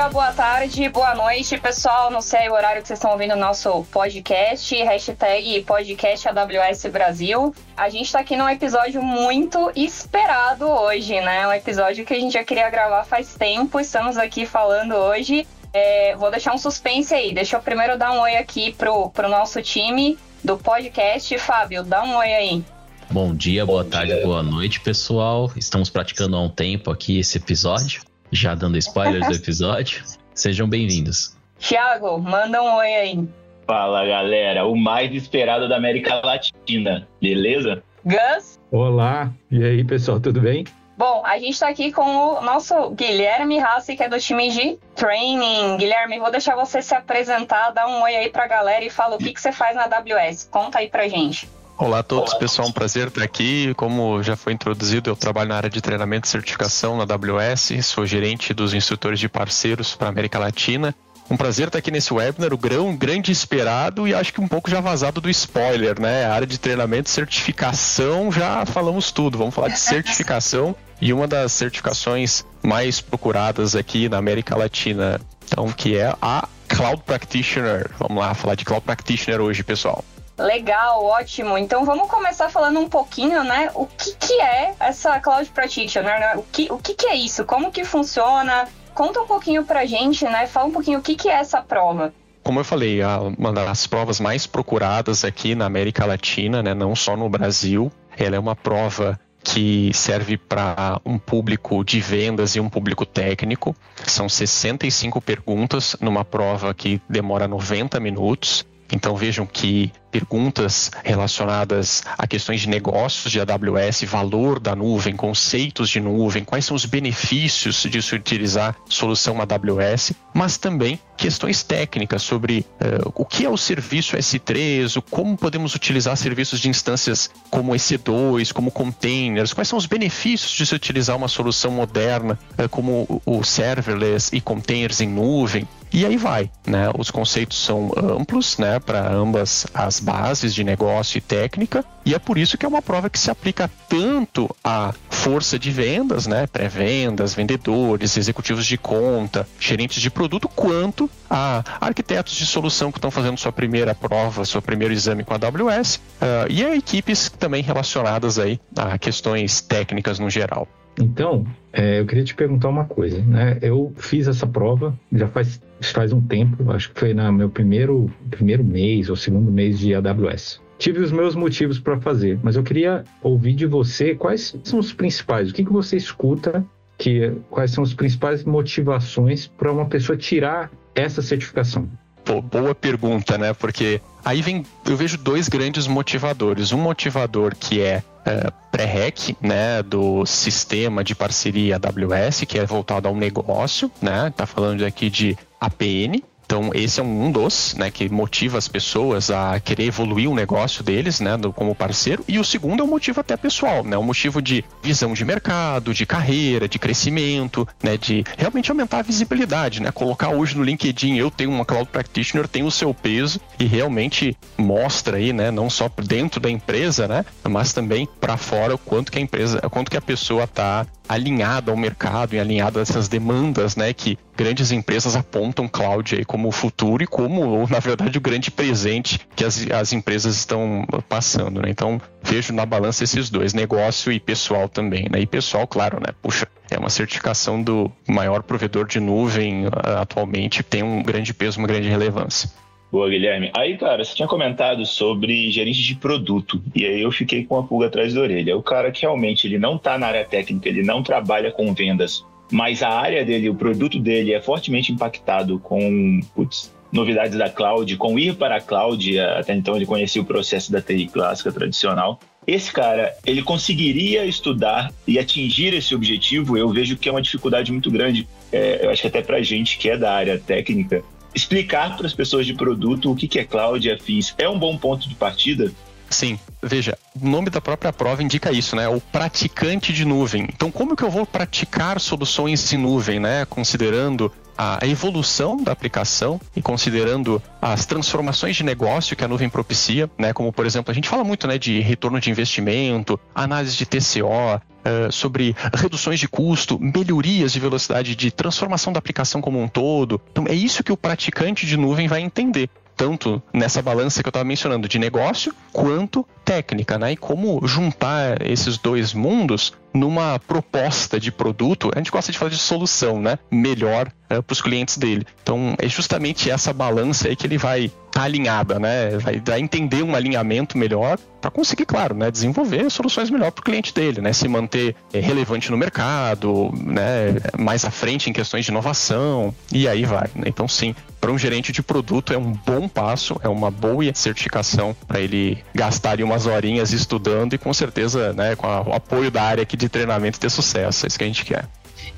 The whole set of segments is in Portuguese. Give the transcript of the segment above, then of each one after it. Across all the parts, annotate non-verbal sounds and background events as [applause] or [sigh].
dia, boa tarde, boa noite, pessoal. Não sei o horário que vocês estão ouvindo o nosso podcast, hashtag podcast AWS Brasil. A gente está aqui num episódio muito esperado hoje, né? Um episódio que a gente já queria gravar faz tempo. Estamos aqui falando hoje. É, vou deixar um suspense aí. Deixa eu primeiro dar um oi aqui pro, pro nosso time do podcast. Fábio, dá um oi aí. Bom dia, boa Bom tarde, dia. boa noite, pessoal. Estamos praticando há um tempo aqui esse episódio já dando spoilers do [laughs] episódio. Sejam bem-vindos. Thiago, manda um oi aí. Fala, galera. O mais esperado da América Latina, beleza? Gus? Olá. E aí, pessoal, tudo bem? Bom, a gente está aqui com o nosso Guilherme Rassi, que é do time de training. Guilherme, vou deixar você se apresentar, dar um oi aí pra galera e fala o que, que você faz na AWS. Conta aí pra gente. Olá a todos, pessoal. Um prazer estar aqui. Como já foi introduzido, eu trabalho na área de treinamento e certificação na AWS, sou gerente dos instrutores de parceiros para a América Latina. Um prazer estar aqui nesse webinar, o grão grande esperado e acho que um pouco já vazado do spoiler, né? A área de treinamento e certificação, já falamos tudo. Vamos falar de [laughs] certificação e uma das certificações mais procuradas aqui na América Latina, então que é a Cloud Practitioner. Vamos lá falar de Cloud Practitioner hoje, pessoal. Legal, ótimo. Então vamos começar falando um pouquinho, né? O que, que é essa Cloud Practitioner, né? O, que, o que, que é isso? Como que funciona? Conta um pouquinho pra gente, né? Fala um pouquinho o que, que é essa prova. Como eu falei, uma das provas mais procuradas aqui na América Latina, né? Não só no Brasil. Ela é uma prova que serve para um público de vendas e um público técnico. São 65 perguntas numa prova que demora 90 minutos. Então vejam que perguntas relacionadas a questões de negócios de AWS, valor da nuvem, conceitos de nuvem, quais são os benefícios de se utilizar solução AWS, mas também questões técnicas sobre uh, o que é o serviço S3, o, como podemos utilizar serviços de instâncias como EC2, como containers, quais são os benefícios de se utilizar uma solução moderna uh, como o serverless e containers em nuvem. E aí vai, né? Os conceitos são amplos, né, para ambas as bases de negócio e técnica, e é por isso que é uma prova que se aplica tanto à força de vendas, né, pré-vendas, vendedores, executivos de conta, gerentes de produto, quanto a arquitetos de solução que estão fazendo sua primeira prova, seu primeiro exame com a AWS, uh, e a equipes também relacionadas aí a questões técnicas no geral. Então, é, eu queria te perguntar uma coisa, né? Eu fiz essa prova já faz, faz um tempo, acho que foi no meu primeiro, primeiro mês ou segundo mês de AWS. Tive os meus motivos para fazer, mas eu queria ouvir de você quais são os principais, o que, que você escuta, que, quais são as principais motivações para uma pessoa tirar essa certificação. Pô, boa pergunta, né? Porque aí vem, eu vejo dois grandes motivadores. Um motivador que é, é pré-rec, né, do sistema de parceria AWS, que é voltado ao negócio, né? Tá falando aqui de APN, então, esse é um dos, né, que motiva as pessoas a querer evoluir o negócio deles, né, do, como parceiro. E o segundo é um motivo até pessoal, né, um motivo de visão de mercado, de carreira, de crescimento, né, de realmente aumentar a visibilidade, né, colocar hoje no LinkedIn, eu tenho uma Cloud Practitioner, tem o seu peso e realmente mostra aí, né, não só dentro da empresa, né, mas também para fora o quanto que a empresa, o quanto que a pessoa está alinhada ao mercado e alinhada a essas demandas, né, que grandes empresas apontam cloud aí como o futuro e como, na verdade, o grande presente que as, as empresas estão passando, né? Então, vejo na balança esses dois, negócio e pessoal também, né? E pessoal, claro, né? Puxa, é uma certificação do maior provedor de nuvem ah, atualmente, tem um grande peso, uma grande relevância. Boa, Guilherme. Aí, cara, você tinha comentado sobre gerente de produto, e aí eu fiquei com a pulga atrás da orelha. O cara que realmente ele não está na área técnica, ele não trabalha com vendas, mas a área dele, o produto dele é fortemente impactado com putz, novidades da cloud, com ir para a cloud, até então ele conhecia o processo da TI clássica tradicional. Esse cara, ele conseguiria estudar e atingir esse objetivo? Eu vejo que é uma dificuldade muito grande. É, eu acho que até para gente que é da área técnica, explicar para as pessoas de produto o que, é cloud e afins é um bom ponto de partida? Sim, veja, o nome da própria prova indica isso, né? O praticante de nuvem. Então, como que eu vou praticar soluções de nuvem, né? Considerando a evolução da aplicação e considerando as transformações de negócio que a nuvem propicia, né? Como por exemplo, a gente fala muito, né, de retorno de investimento, análise de TCO, uh, sobre reduções de custo, melhorias de velocidade de transformação da aplicação como um todo. Então, é isso que o praticante de nuvem vai entender tanto nessa balança que eu estava mencionando de negócio quanto técnica, né? E como juntar esses dois mundos numa proposta de produto, a gente gosta de falar de solução, né? Melhor é, para os clientes dele. Então é justamente essa balança aí que ele vai estar tá alinhada, né? Vai, vai entender um alinhamento melhor para conseguir, claro, né? Desenvolver soluções melhor para o cliente dele, né? Se manter é, relevante no mercado, né? Mais à frente em questões de inovação e aí vai. Né? Então sim, para um gerente de produto é um bom passo, é uma boa certificação para ele gastar ali umas horinhas estudando e com certeza, né? Com a, o apoio da área aqui de treinamento ter sucesso. É isso que a gente quer.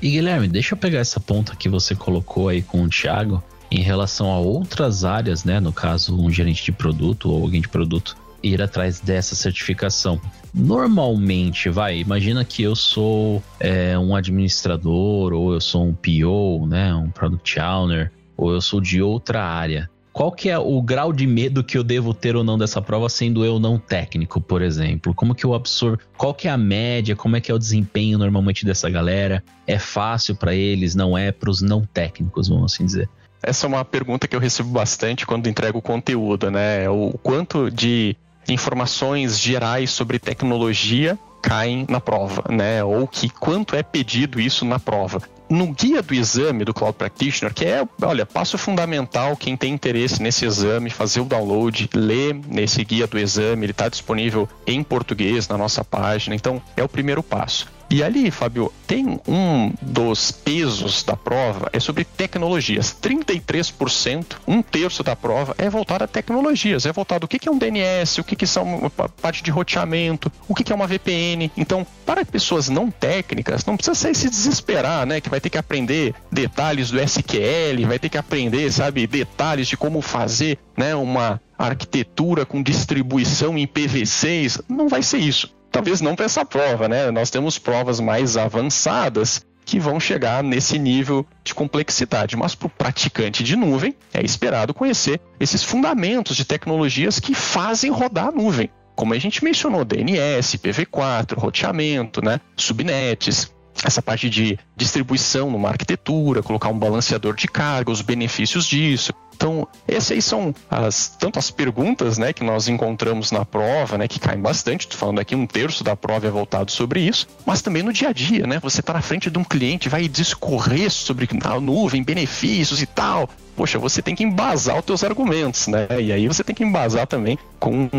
E Guilherme, deixa eu pegar essa ponta que você colocou aí com o Thiago em relação a outras áreas, né? No caso, um gerente de produto ou alguém de produto ir atrás dessa certificação. Normalmente, vai, imagina que eu sou é, um administrador, ou eu sou um PO, né? Um Product Owner, ou eu sou de outra área qual que é o grau de medo que eu devo ter ou não dessa prova, sendo eu não técnico, por exemplo? Como que eu absorvo? Qual que é a média? Como é que é o desempenho normalmente dessa galera? É fácil para eles? Não é para os não técnicos, vamos assim dizer? Essa é uma pergunta que eu recebo bastante quando entrego conteúdo, né? O quanto de informações gerais sobre tecnologia caem na prova, né? Ou que quanto é pedido isso na prova no guia do exame do Cloud Practitioner, que é, olha, passo fundamental, quem tem interesse nesse exame, fazer o download, ler nesse guia do exame, ele está disponível em português na nossa página, então é o primeiro passo. E ali, Fábio, tem um dos pesos da prova é sobre tecnologias. 33%, um terço da prova é voltado a tecnologias. É voltado o que é um DNS, o que são parte de roteamento, o que é uma VPN. Então, para pessoas não técnicas, não precisa se desesperar, né? Que vai ter que aprender detalhes do SQL, vai ter que aprender, sabe, detalhes de como fazer, né, uma arquitetura com distribuição em PV6. Não vai ser isso talvez não para essa prova, né? Nós temos provas mais avançadas que vão chegar nesse nível de complexidade. Mas para o praticante de nuvem, é esperado conhecer esses fundamentos de tecnologias que fazem rodar a nuvem. Como a gente mencionou, DNS, PV4, roteamento, né? subnets, essa parte de distribuição numa arquitetura, colocar um balanceador de carga, os benefícios disso. Então, essas aí são as, tanto as perguntas né, que nós encontramos na prova, né, que caem bastante, estou falando aqui um terço da prova é voltado sobre isso, mas também no dia a dia, né? Você está na frente de um cliente, vai discorrer sobre a nuvem, benefícios e tal. Poxa, você tem que embasar os teus argumentos, né? E aí você tem que embasar também com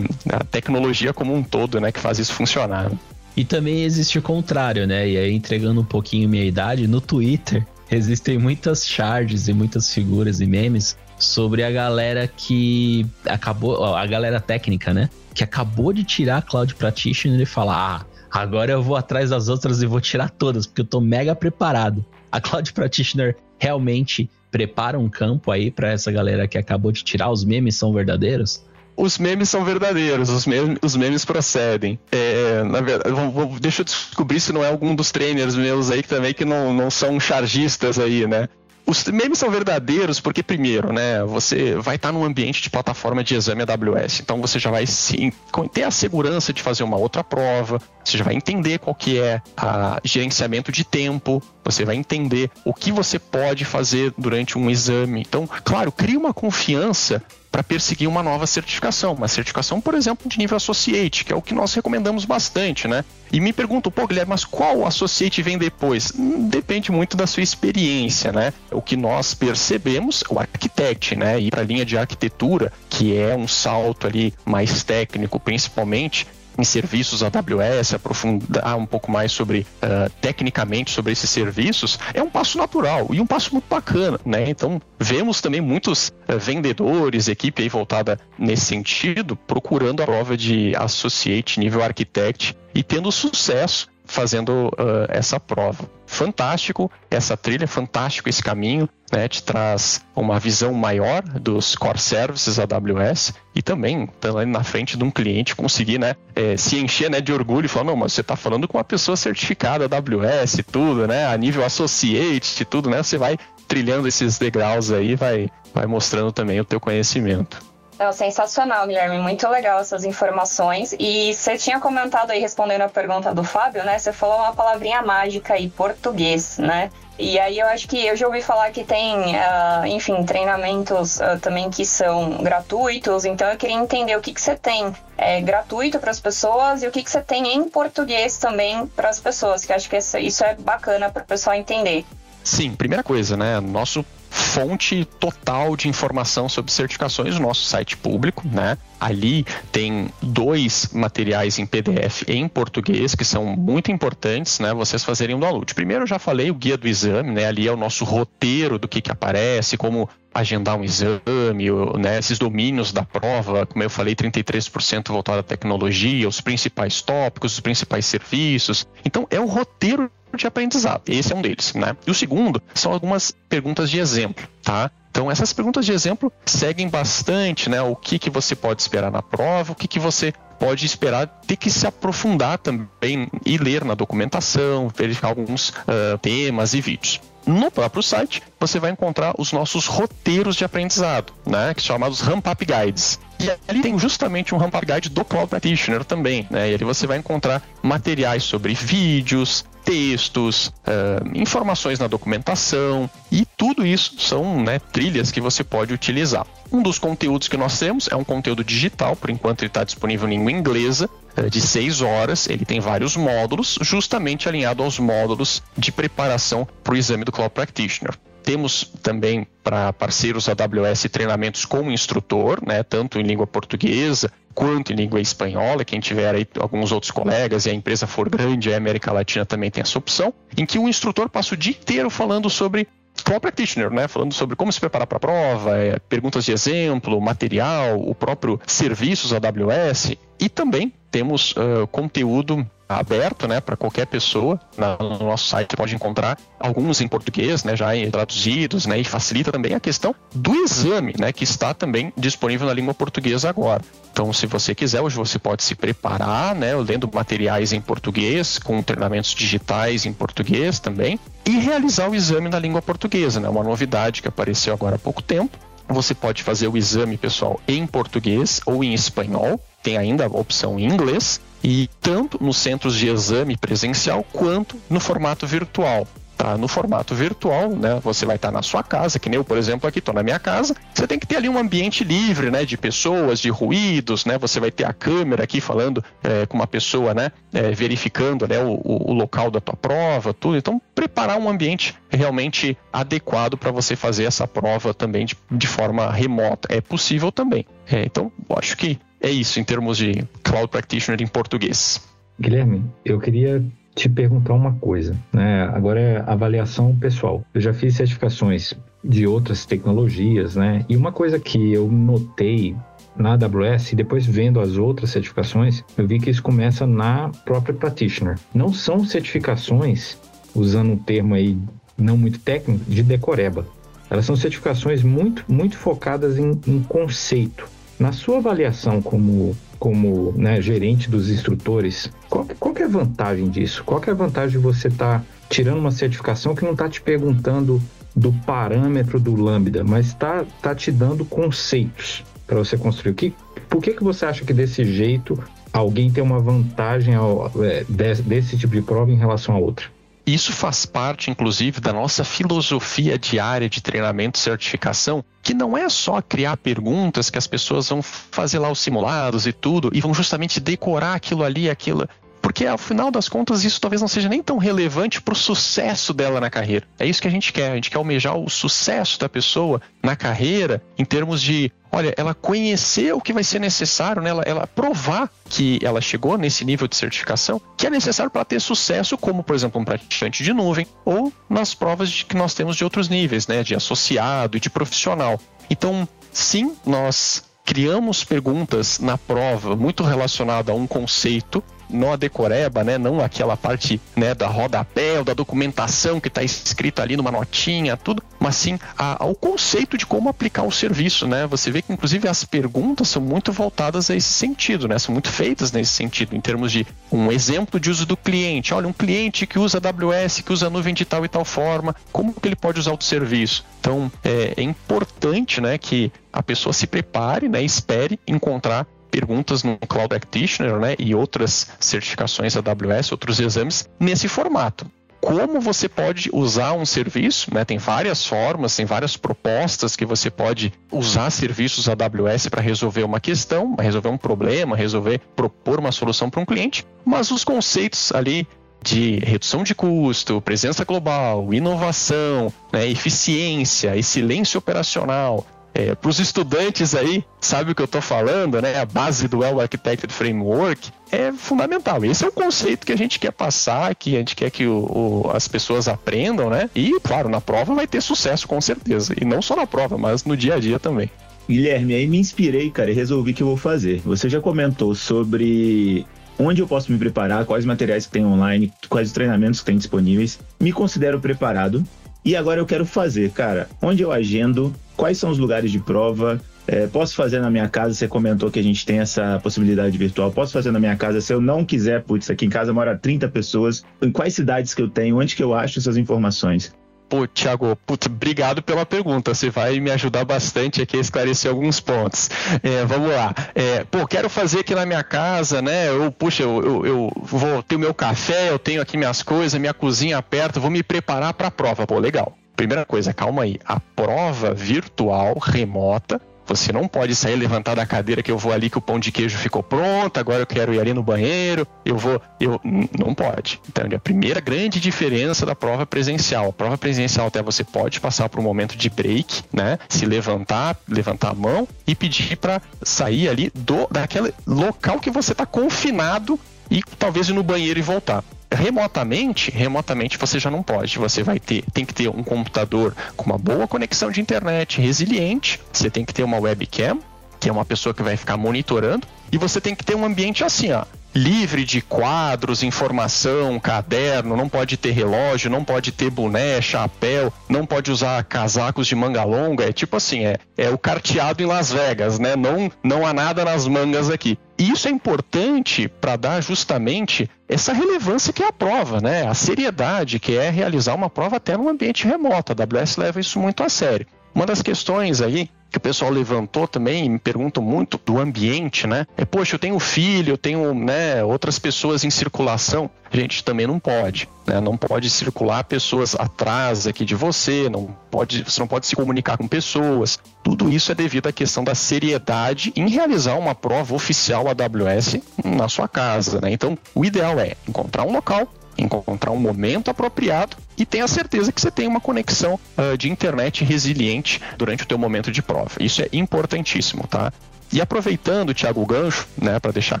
a tecnologia como um todo, né, que faz isso funcionar. E também existe o contrário, né? E aí, entregando um pouquinho minha idade, no Twitter [laughs] existem muitas charges e muitas figuras e memes sobre a galera que acabou, a galera técnica, né? Que acabou de tirar a Cloud Practitioner e falar: ah, agora eu vou atrás das outras e vou tirar todas, porque eu tô mega preparado. A Cloud Practitioner realmente prepara um campo aí para essa galera que acabou de tirar? Os memes são verdadeiros? os memes são verdadeiros, os memes, os memes procedem. É, na verdade, vou, vou, deixa eu descobrir se não é algum dos trainers meus aí também que não, não são chargistas aí, né? Os memes são verdadeiros porque, primeiro, né, você vai estar num ambiente de plataforma de exame AWS. Então você já vai sim, ter a segurança de fazer uma outra prova, você já vai entender qual que é o gerenciamento de tempo, você vai entender o que você pode fazer durante um exame. Então, claro, cria uma confiança para perseguir uma nova certificação, uma certificação, por exemplo, de nível associate, que é o que nós recomendamos bastante, né? E me pergunto, pô, Guilherme, mas qual associate vem depois? Hum, depende muito da sua experiência, né? O que nós percebemos, o architect, né? Ir para a linha de arquitetura, que é um salto ali mais técnico, principalmente, em serviços AWS, aprofundar um pouco mais sobre uh, tecnicamente sobre esses serviços, é um passo natural e um passo muito bacana, né? Então vemos também muitos uh, vendedores, equipe aí voltada nesse sentido, procurando a prova de associate nível architect e tendo sucesso fazendo uh, essa prova. Fantástico essa trilha, fantástico esse caminho, né, te traz uma visão maior dos core services AWS e também tá na frente de um cliente conseguir né, é, se encher né, de orgulho e falar, não, mas você está falando com uma pessoa certificada AWS e tudo, né, a nível associate e tudo, né, você vai trilhando esses degraus aí, vai, vai mostrando também o teu conhecimento. Não, sensacional, Guilherme. Muito legal essas informações. E você tinha comentado aí, respondendo a pergunta do Fábio, né? Você falou uma palavrinha mágica aí, português, né? E aí eu acho que eu já ouvi falar que tem, uh, enfim, treinamentos uh, também que são gratuitos. Então eu queria entender o que, que você tem é, gratuito para as pessoas e o que, que você tem em português também para as pessoas, que acho que isso é bacana para o pessoal entender. Sim, primeira coisa, né? Nosso fonte total de informação sobre certificações no nosso site público, né? Ali tem dois materiais em PDF em português que são muito importantes, né? Vocês fazerem um download. Primeiro eu já falei o guia do exame, né? Ali é o nosso roteiro do que, que aparece, como agendar um exame, né, esses domínios da prova, como eu falei, 33% voltado à tecnologia, os principais tópicos, os principais serviços. Então, é o roteiro de aprendizado. Esse é um deles, né? E o segundo são algumas perguntas de exemplo, tá? Então essas perguntas de exemplo seguem bastante, né? O que que você pode esperar na prova, o que que você pode esperar ter que se aprofundar também e ler na documentação, verificar alguns uh, temas e vídeos. No próprio site, você vai encontrar os nossos roteiros de aprendizado, né, que são chamados Ramp Up Guides. E ali tem justamente um Ramp Up Guide do Cloud Practitioner também, né, e ali você vai encontrar materiais sobre vídeos, textos, uh, informações na documentação e tudo isso são né, trilhas que você pode utilizar. Um dos conteúdos que nós temos é um conteúdo digital, por enquanto ele está disponível em língua inglesa, de seis horas. Ele tem vários módulos, justamente alinhado aos módulos de preparação para o exame do Cloud Practitioner. Temos também para parceiros AWS treinamentos com instrutor, né, tanto em língua portuguesa quanto em língua espanhola. Quem tiver aí alguns outros colegas e a empresa for grande, a América Latina também tem essa opção, em que o instrutor passa o dia inteiro falando sobre Cloud Practitioner, né? Falando sobre como se preparar para a prova, é, perguntas de exemplo, material, o próprio serviços AWS e também temos uh, conteúdo aberto, né, para qualquer pessoa. Na, no nosso site pode encontrar alguns em português, né, já traduzidos, né, e facilita também a questão do exame, né, que está também disponível na língua portuguesa agora. Então, se você quiser, hoje você pode se preparar, né, lendo materiais em português, com treinamentos digitais em português também, e realizar o exame na língua portuguesa, né, uma novidade que apareceu agora há pouco tempo. Você pode fazer o exame, pessoal, em português ou em espanhol, tem ainda a opção em inglês, e tanto nos centros de exame presencial quanto no formato virtual. Tá no formato virtual, né? Você vai estar na sua casa, que nem eu, por exemplo, aqui estou na minha casa. Você tem que ter ali um ambiente livre, né? De pessoas, de ruídos, né? Você vai ter a câmera aqui falando é, com uma pessoa, né? É, verificando né? O, o, local da tua prova, tudo. Então, preparar um ambiente realmente adequado para você fazer essa prova também de, de forma remota. É possível também. É, então, acho que é isso em termos de Cloud Practitioner em português. Guilherme, eu queria te perguntar uma coisa, né? Agora é avaliação pessoal. Eu já fiz certificações de outras tecnologias, né? E uma coisa que eu notei na AWS e depois vendo as outras certificações, eu vi que isso começa na própria practitioner. Não são certificações, usando um termo aí não muito técnico, de decoreba. Elas são certificações muito, muito focadas em, em conceito. Na sua avaliação como, como né, gerente dos instrutores, qual, qual é a vantagem disso? Qual é a vantagem de você estar tá tirando uma certificação que não está te perguntando do parâmetro do Lambda, mas está tá te dando conceitos para você construir? Que, por que, que você acha que desse jeito alguém tem uma vantagem ao, é, desse, desse tipo de prova em relação a outra? Isso faz parte, inclusive, da nossa filosofia diária de treinamento e certificação, que não é só criar perguntas que as pessoas vão fazer lá os simulados e tudo, e vão justamente decorar aquilo ali, aquilo. Porque ao final das contas isso talvez não seja nem tão relevante para o sucesso dela na carreira. É isso que a gente quer. A gente quer almejar o sucesso da pessoa na carreira em termos de olha, ela conhecer o que vai ser necessário, né? ela, ela provar que ela chegou nesse nível de certificação que é necessário para ter sucesso, como, por exemplo, um praticante de nuvem, ou nas provas de, que nós temos de outros níveis, né? de associado e de profissional. Então, sim, nós criamos perguntas na prova muito relacionada a um conceito não a decoreba, né? Não aquela parte né, da rodapé ou da documentação que está escrita ali numa notinha, tudo, mas sim a, ao conceito de como aplicar o serviço, né? Você vê que inclusive as perguntas são muito voltadas a esse sentido, né? São muito feitas nesse sentido, em termos de um exemplo de uso do cliente. Olha, um cliente que usa AWS, que usa nuvem de tal e tal forma, como que ele pode usar o serviço? Então, é, é importante, né, que a pessoa se prepare, né, espere encontrar perguntas no Cloud Practitioner né, e outras certificações AWS, outros exames, nesse formato. Como você pode usar um serviço, né? Tem várias formas, tem várias propostas que você pode usar serviços AWS para resolver uma questão, resolver um problema, resolver, propor uma solução para um cliente, mas os conceitos ali de redução de custo, presença global, inovação, né, eficiência, excelência operacional, é, para os estudantes aí, sabe o que eu estou falando, né? A base do Well Architected Framework é fundamental. Esse é o conceito que a gente quer passar, que a gente quer que o, o, as pessoas aprendam, né? E, claro, na prova vai ter sucesso, com certeza. E não só na prova, mas no dia a dia também. Guilherme, aí me inspirei, cara, e resolvi que eu vou fazer. Você já comentou sobre onde eu posso me preparar, quais materiais que tem online, quais os treinamentos que tem disponíveis. Me considero preparado e agora eu quero fazer, cara, onde eu agendo, quais são os lugares de prova, é, posso fazer na minha casa, você comentou que a gente tem essa possibilidade virtual, posso fazer na minha casa, se eu não quiser, putz, aqui em casa mora 30 pessoas, em quais cidades que eu tenho, onde que eu acho essas informações? Pô, Thiago, putz, obrigado pela pergunta. Você vai me ajudar bastante aqui a esclarecer alguns pontos. É, vamos lá. É, pô, quero fazer aqui na minha casa, né? Eu, puxa, eu, eu, eu, vou ter o meu café, eu tenho aqui minhas coisas, minha cozinha perto, vou me preparar para a prova. Pô, legal. Primeira coisa, calma aí. A prova virtual remota você não pode sair levantar da cadeira que eu vou ali que o pão de queijo ficou pronto, agora eu quero ir ali no banheiro, eu vou, eu não pode. Então, a primeira grande diferença da prova presencial, a prova presencial até você pode passar por um momento de break, né? Se levantar, levantar a mão e pedir para sair ali do daquele local que você está confinado e talvez ir no banheiro e voltar remotamente, remotamente você já não pode. Você vai ter, tem que ter um computador com uma boa conexão de internet, resiliente. Você tem que ter uma webcam, que é uma pessoa que vai ficar monitorando, e você tem que ter um ambiente assim, ó, livre de quadros, informação, caderno, não pode ter relógio, não pode ter boné, chapéu, não pode usar casacos de manga longa, é tipo assim, é, é o carteado em Las Vegas, né? Não, não há nada nas mangas aqui. E isso é importante para dar justamente essa relevância que é a prova, né? A seriedade que é realizar uma prova até num ambiente remoto. A AWS leva isso muito a sério. Uma das questões aí que o pessoal levantou também, me perguntam muito do ambiente, né? É, poxa, eu tenho filho, eu tenho né, outras pessoas em circulação. A gente também não pode, né? Não pode circular pessoas atrás aqui de você, não pode, você não pode se comunicar com pessoas. Tudo isso é devido à questão da seriedade em realizar uma prova oficial AWS na sua casa, né? Então, o ideal é encontrar um local encontrar um momento apropriado e tenha certeza que você tem uma conexão uh, de internet resiliente durante o teu momento de prova. Isso é importantíssimo, tá? E aproveitando, Thiago, o gancho, né, para deixar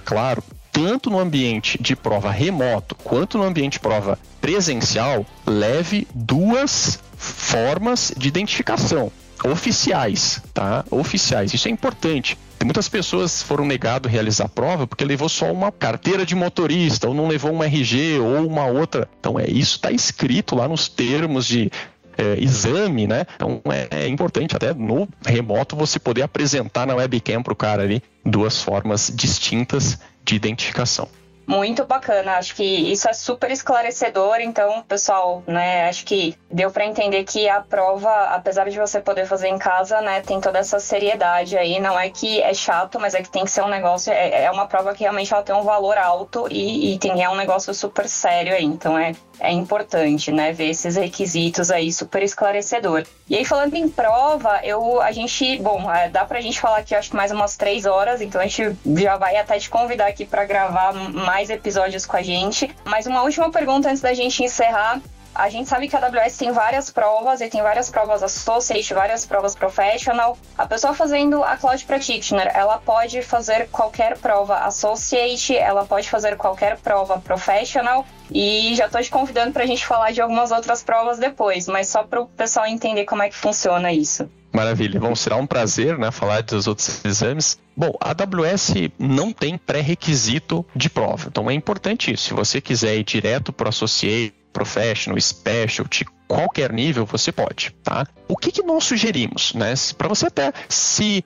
claro, tanto no ambiente de prova remoto quanto no ambiente de prova presencial, leve duas formas de identificação oficiais, tá? Oficiais. Isso é importante. Muitas pessoas foram negado realizar a prova porque levou só uma carteira de motorista, ou não levou um RG, ou uma outra. Então, é isso está escrito lá nos termos de é, exame, né? Então é, é, importante até no remoto você poder apresentar na webcam para o cara ali duas formas distintas de identificação. Muito bacana, acho que isso é super esclarecedor. Então, pessoal, né, acho que deu para entender que a prova, apesar de você poder fazer em casa, né, tem toda essa seriedade aí. Não é que é chato, mas é que tem que ser um negócio, é, é uma prova que realmente ela tem um valor alto e, e tem é um negócio super sério aí. Então, é, é importante, né, ver esses requisitos aí super esclarecedor. E aí, falando em prova, eu, a gente, bom, é, dá pra gente falar aqui, acho que mais umas três horas, então a gente já vai até te convidar aqui para gravar mais episódios com a gente. Mas uma última pergunta antes da gente encerrar. A gente sabe que a AWS tem várias provas, e tem várias provas Associate, várias provas Professional. A pessoa fazendo a Cloud Practitioner, ela pode fazer qualquer prova Associate, ela pode fazer qualquer prova Professional, e já estou te convidando para a gente falar de algumas outras provas depois, mas só para o pessoal entender como é que funciona isso. Maravilha, bom, será um prazer né, falar dos outros exames. Bom, a AWS não tem pré-requisito de prova, então é importante isso. Se você quiser ir direto para o Associate, Professional, Specialty, qualquer nível, você pode, tá? O que, que nós sugerimos, né? Para você até se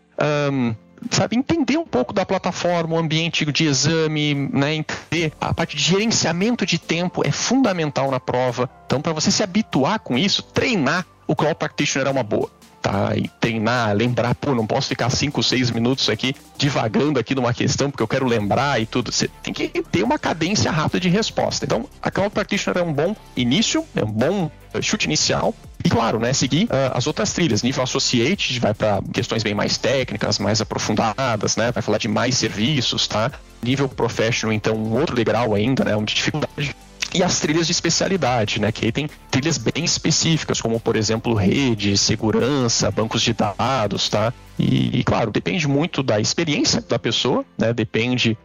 um, sabe, entender um pouco da plataforma, o ambiente de exame, né, entender a parte de gerenciamento de tempo é fundamental na prova. Então, para você se habituar com isso, treinar o Cloud Practitioner é uma boa tá? E treinar, lembrar, pô, não posso ficar 5, 6 minutos aqui divagando aqui numa questão porque eu quero lembrar e tudo. Você tem que ter uma cadência rápida de resposta. Então, a Cloud Practitioner é um bom início, é um bom eh, chute inicial. E claro, né, seguir uh, as outras trilhas. Nível Associate vai para questões bem mais técnicas, mais aprofundadas, né? Vai falar de mais serviços, tá? Nível Professional, então, um outro degrau ainda, né? Um de dificuldade e as trilhas de especialidade, né? Que aí tem trilhas bem específicas, como por exemplo rede, segurança, bancos de dados, tá? E, e claro, depende muito da experiência da pessoa, né? Depende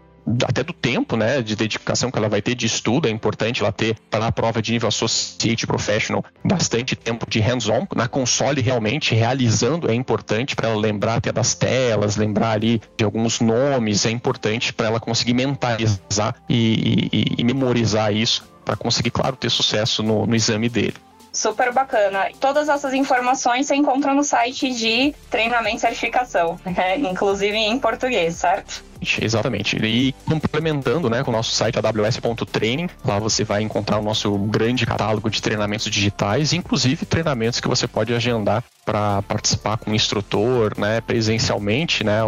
até do tempo, né, de dedicação que ela vai ter de estudo, é importante ela ter para a prova de nível associate professional bastante tempo de hands-on na console realmente realizando é importante para ela lembrar até das telas, lembrar ali de alguns nomes, é importante para ela conseguir mentalizar e, e, e memorizar isso para conseguir, claro, ter sucesso no, no exame dele. Super bacana. Todas essas informações você encontra no site de treinamento e certificação, né? [laughs] inclusive em português, certo? Exatamente. E complementando né, com o nosso site aws.training, lá você vai encontrar o nosso grande catálogo de treinamentos digitais, inclusive treinamentos que você pode agendar para participar com o instrutor, né, presencialmente, né?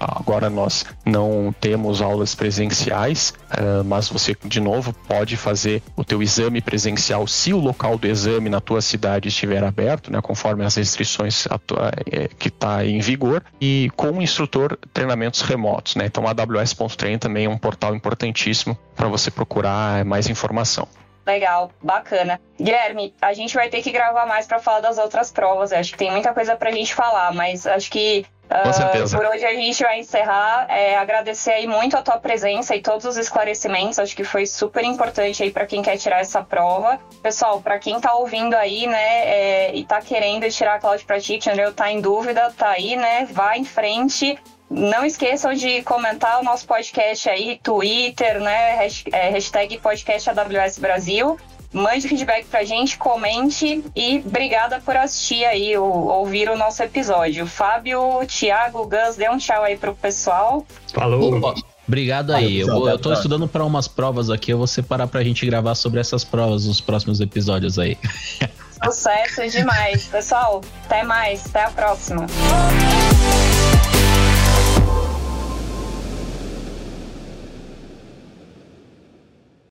Agora nós não temos aulas presenciais, uh, mas você de novo pode fazer o teu exame presencial se o local do exame na tua cidade estiver aberto, né, conforme as restrições é, que está em vigor, e com o instrutor treinamentos remotos, né? Então AWS.train também é um portal importantíssimo para você procurar mais informação. Legal, bacana. Guilherme, a gente vai ter que gravar mais para falar das outras provas. Eu acho que tem muita coisa para a gente falar, mas acho que uh, por hoje a gente vai encerrar. É, agradecer aí muito a tua presença e todos os esclarecimentos. Acho que foi super importante aí para quem quer tirar essa prova. Pessoal, para quem está ouvindo aí, né, é, e está querendo tirar a Cloud Practitioner, tá em dúvida, tá aí, né? Vá em frente. Não esqueçam de comentar o nosso podcast aí, Twitter, né? É, hashtag podcast AWS Brasil. Mande feedback pra gente, comente e obrigada por assistir aí, ouvir o nosso episódio. Fábio, Thiago, Gus, dê um tchau aí pro pessoal. Falou! Opa. Obrigado aí. Eu, vou, eu tô estudando para umas provas aqui. Eu vou separar pra gente gravar sobre essas provas nos próximos episódios aí. Sucesso demais. Pessoal, até mais. Até a próxima.